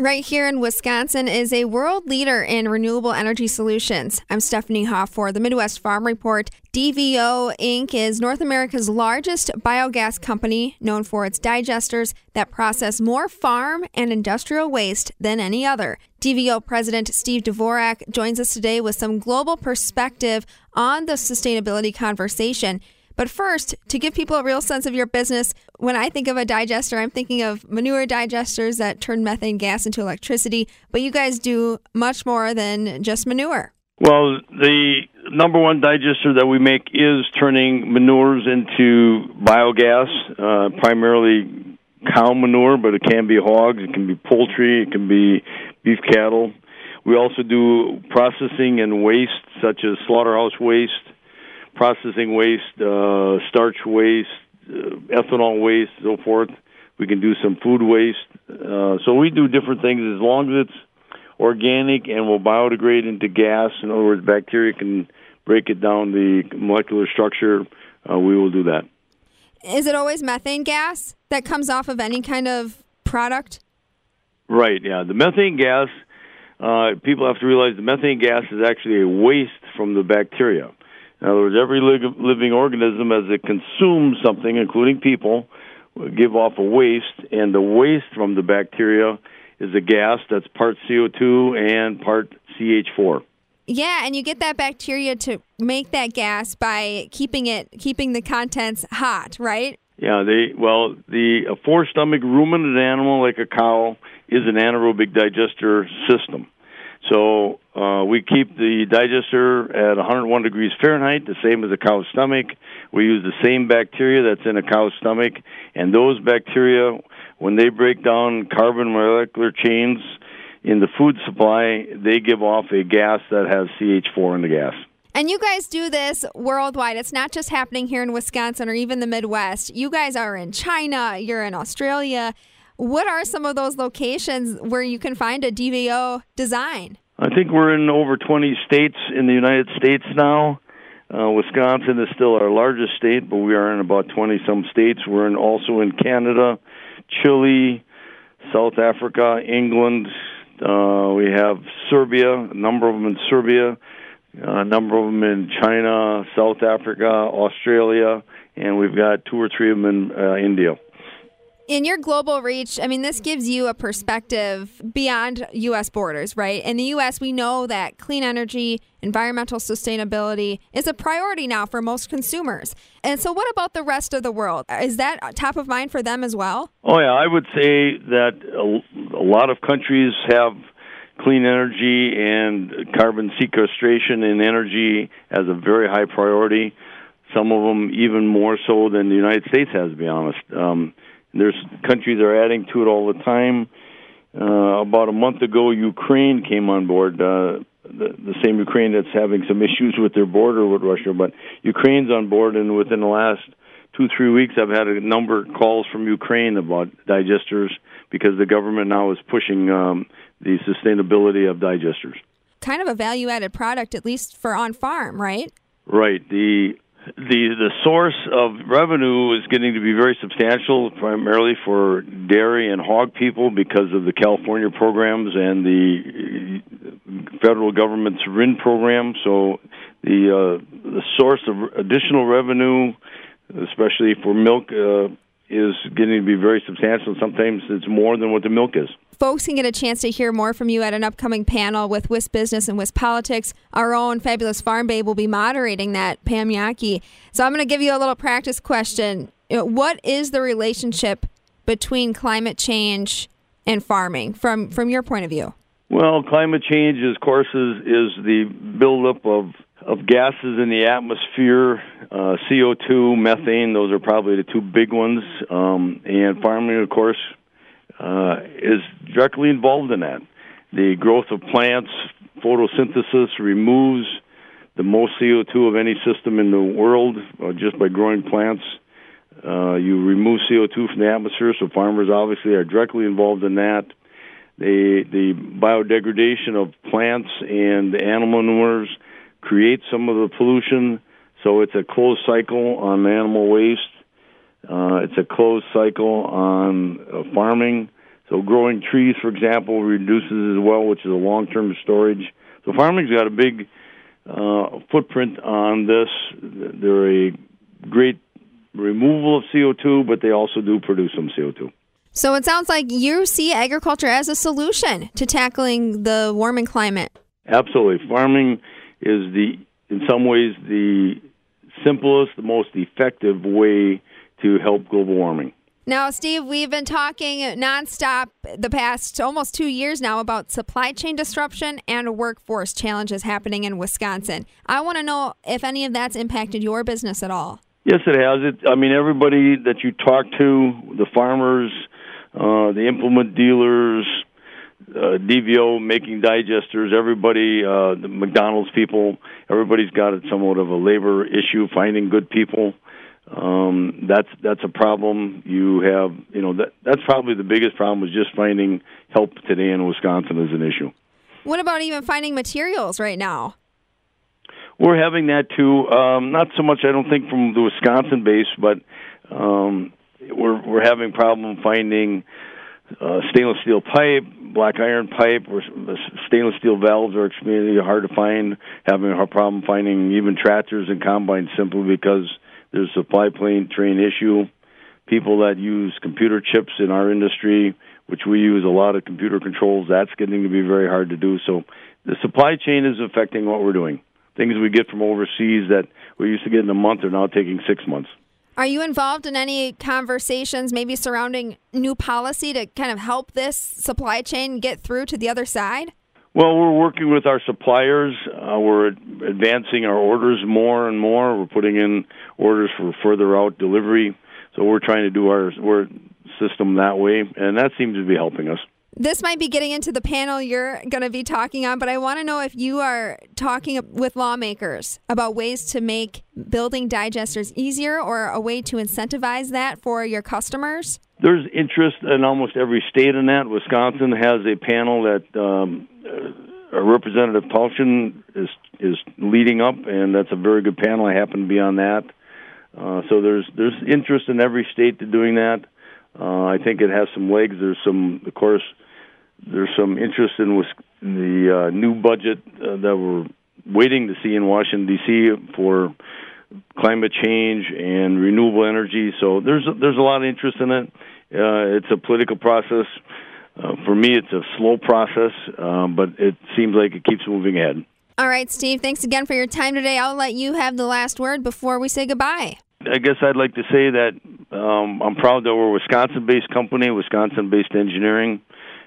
right here in Wisconsin is a world leader in renewable energy solutions. I'm Stephanie Hoff for the Midwest Farm Report. DVO Inc. is North America's largest biogas company, known for its digesters that process more farm and industrial waste than any other. DVO President Steve Dvorak joins us today with some global perspective on the sustainability conversation. But first, to give people a real sense of your business, when I think of a digester, I'm thinking of manure digesters that turn methane gas into electricity. But you guys do much more than just manure. Well, the number one digester that we make is turning manures into biogas, uh, primarily cow manure, but it can be hogs, it can be poultry, it can be beef cattle. We also do processing and waste, such as slaughterhouse waste, processing waste, uh, starch waste, uh, ethanol waste, so forth. We can do some food waste. Uh, so we do different things as long as it's organic and will biodegrade into gas. In other words, bacteria can break it down the molecular structure. Uh, we will do that. Is it always methane gas that comes off of any kind of product? Right. Yeah. The methane gas. Uh, people have to realize the methane gas is actually a waste from the bacteria. In other words, every living organism, as it consumes something, including people, will give off a waste, and the waste from the bacteria is a gas that's part CO2 and part CH4. Yeah, and you get that bacteria to make that gas by keeping it keeping the contents hot, right? Yeah, they well, the a four stomach ruminant animal like a cow is an anaerobic digester system. So uh, we keep the digester at 101 degrees Fahrenheit, the same as a cow's stomach. We use the same bacteria that's in a cow's stomach, and those bacteria, when they break down carbon molecular chains in the food supply, they give off a gas that has CH4 in the gas. And you guys do this worldwide. It's not just happening here in Wisconsin or even the Midwest. You guys are in China, you're in Australia. What are some of those locations where you can find a DVO design? I think we're in over 20 states in the United States now. Uh, Wisconsin is still our largest state, but we are in about 20 some states. We're in, also in Canada, Chile, South Africa, England. Uh, we have Serbia, a number of them in Serbia, a number of them in China, South Africa, Australia, and we've got two or three of them in uh, India in your global reach, I mean, this gives you a perspective beyond U.S. borders, right? In the U.S., we know that clean energy, environmental sustainability is a priority now for most consumers. And so, what about the rest of the world? Is that top of mind for them as well? Oh, yeah. I would say that a, lot of countries have clean energy and carbon sequestration in energy as a very high priority. Some of them even more so than the United States has, to be honest. Um, there's countries that are adding to it all the time. Uh, about a month ago, Ukraine came on board. Uh, the, the same Ukraine that's having some issues with their border with Russia, but Ukraine's on board, and within the last two three weeks, I've had a number of calls from Ukraine about digesters because the government now is pushing um, the sustainability of digesters. Kind of a value-added product, at least for on farm, right? Right. The the the source of revenue is getting to be very substantial, primarily for dairy and hog people because of the California programs and the federal government's RIN program. So the uh, the source of additional revenue, especially for milk, uh, is getting to be very substantial. Sometimes it's more than what the milk is folks can get a chance to hear more from you at an upcoming panel with WisBusiness and WisPolitics. Our own fabulous farm babe will be moderating that, Pam Jahnke. So I'm going to give you a little practice question. What is the relationship between climate change and farming from, from your point of view? Well, climate change, of course, is, is the buildup of of gases in the atmosphere, uh, CO2, methane. Those are probably the two big ones. Um, and farming, of course, uh, is directly involved in that. The growth of plants, photosynthesis removes the most CO2 of any system in the world uh, just by growing plants. Uh, you remove CO2 from the atmosphere, so farmers obviously are directly involved in that. The the biodegradation of plants and animal manures creates some of the pollution. So it's a closed cycle on animal waste. Uh, it's a closed cycle on uh, farming. So growing trees, for example, reduces as well, which is a long-term storage. So farming's got a big uh, footprint on this. They're a great removal of CO2, but they also do produce some CO2. So it sounds like you see agriculture as a solution to tackling the warming climate. Absolutely. Farming is the in some ways the simplest, the most effective way to help global warming. Now, Steve, we've been talking nonstop the past almost two years now about supply chain disruption and workforce challenges happening in Wisconsin. I want to know if any of that's impacted your business at all. Yes, it has. It. I mean, everybody that you talk to, the farmers, uh, the implement dealers, uh, DVO making digesters, everybody, uh, the McDonald's people, everybody's got it somewhat of a labor issue finding good people. Um, that's that's a problem. You have, you know, that that's probably the biggest problem is just finding help today in Wisconsin is an issue. What about even finding materials right now? We're having that too. Um, not so much, I don't think, from the Wisconsin base, but um, we're we're having problem finding uh, stainless steel pipe, black iron pipe, or stainless steel valves are extremely hard to find. Having a problem finding even tractors and combines simply because there's a supply chain train issue. People that use computer chips in our industry, which we use a lot of computer controls, that's getting to be very hard to do. So the supply chain is affecting what we're doing. Things we get from overseas that we used to get in a month are now taking six months. Are you involved in any conversations, maybe surrounding new policy to kind of help this supply chain get through to the other side? Well, we're working with our suppliers. Uh, we're advancing our orders more and more. We're putting in orders for further out delivery. So we're trying to do our, our system that way, and that seems to be helping us. This might be getting into the panel you're going to be talking on, but I want to know if you are talking with lawmakers about ways to make building digesters easier or a way to incentivize that for your customers. There's interest in almost every state in that. Wisconsin has a panel that um, uh, Representative Tauchen is is leading up, and that's a very good panel. I happen to be on that. Uh, so there's there's interest in every state to doing that. Uh, I think it has some legs. There's some, of course, there's some interest in, the uh, new budget uh, that we're waiting to see in Washington D.C. for climate change and renewable energy. So there's a, there's a lot of interest in it. Uh, it's a political process. Uh, for me, it's a slow process, um, but it seems like it keeps moving ahead. All right, Steve. Thanks again for your time today. I'll let you have the last word before we say goodbye. I guess I'd like to say that um, I'm proud that we're a Wisconsin-based company, Wisconsin-based engineering,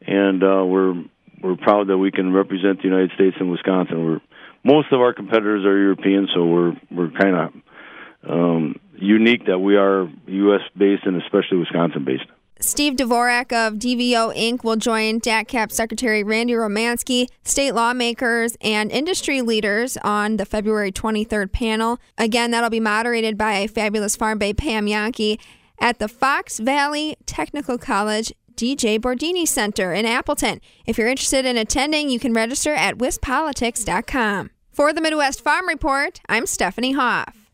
and uh, we're we're proud that we can represent the United States and Wisconsin. We're most of our competitors are European, so we're we're kind of um, unique that we are U.S. based and especially Wisconsin based. Steve Dvorak of DVO Inc. will join DATCP Secretary Randy Romanski, state lawmakers, and industry leaders on the February 23rd panel. Again, that'll be moderated by a fabulous Farm Babe Pam Jahnke at the Fox Valley Technical College DJ Bordini Center in Appleton. If you're interested in attending, you can register at wispolitics.com. For the Midwest Farm Report, I'm Stephanie Hoff.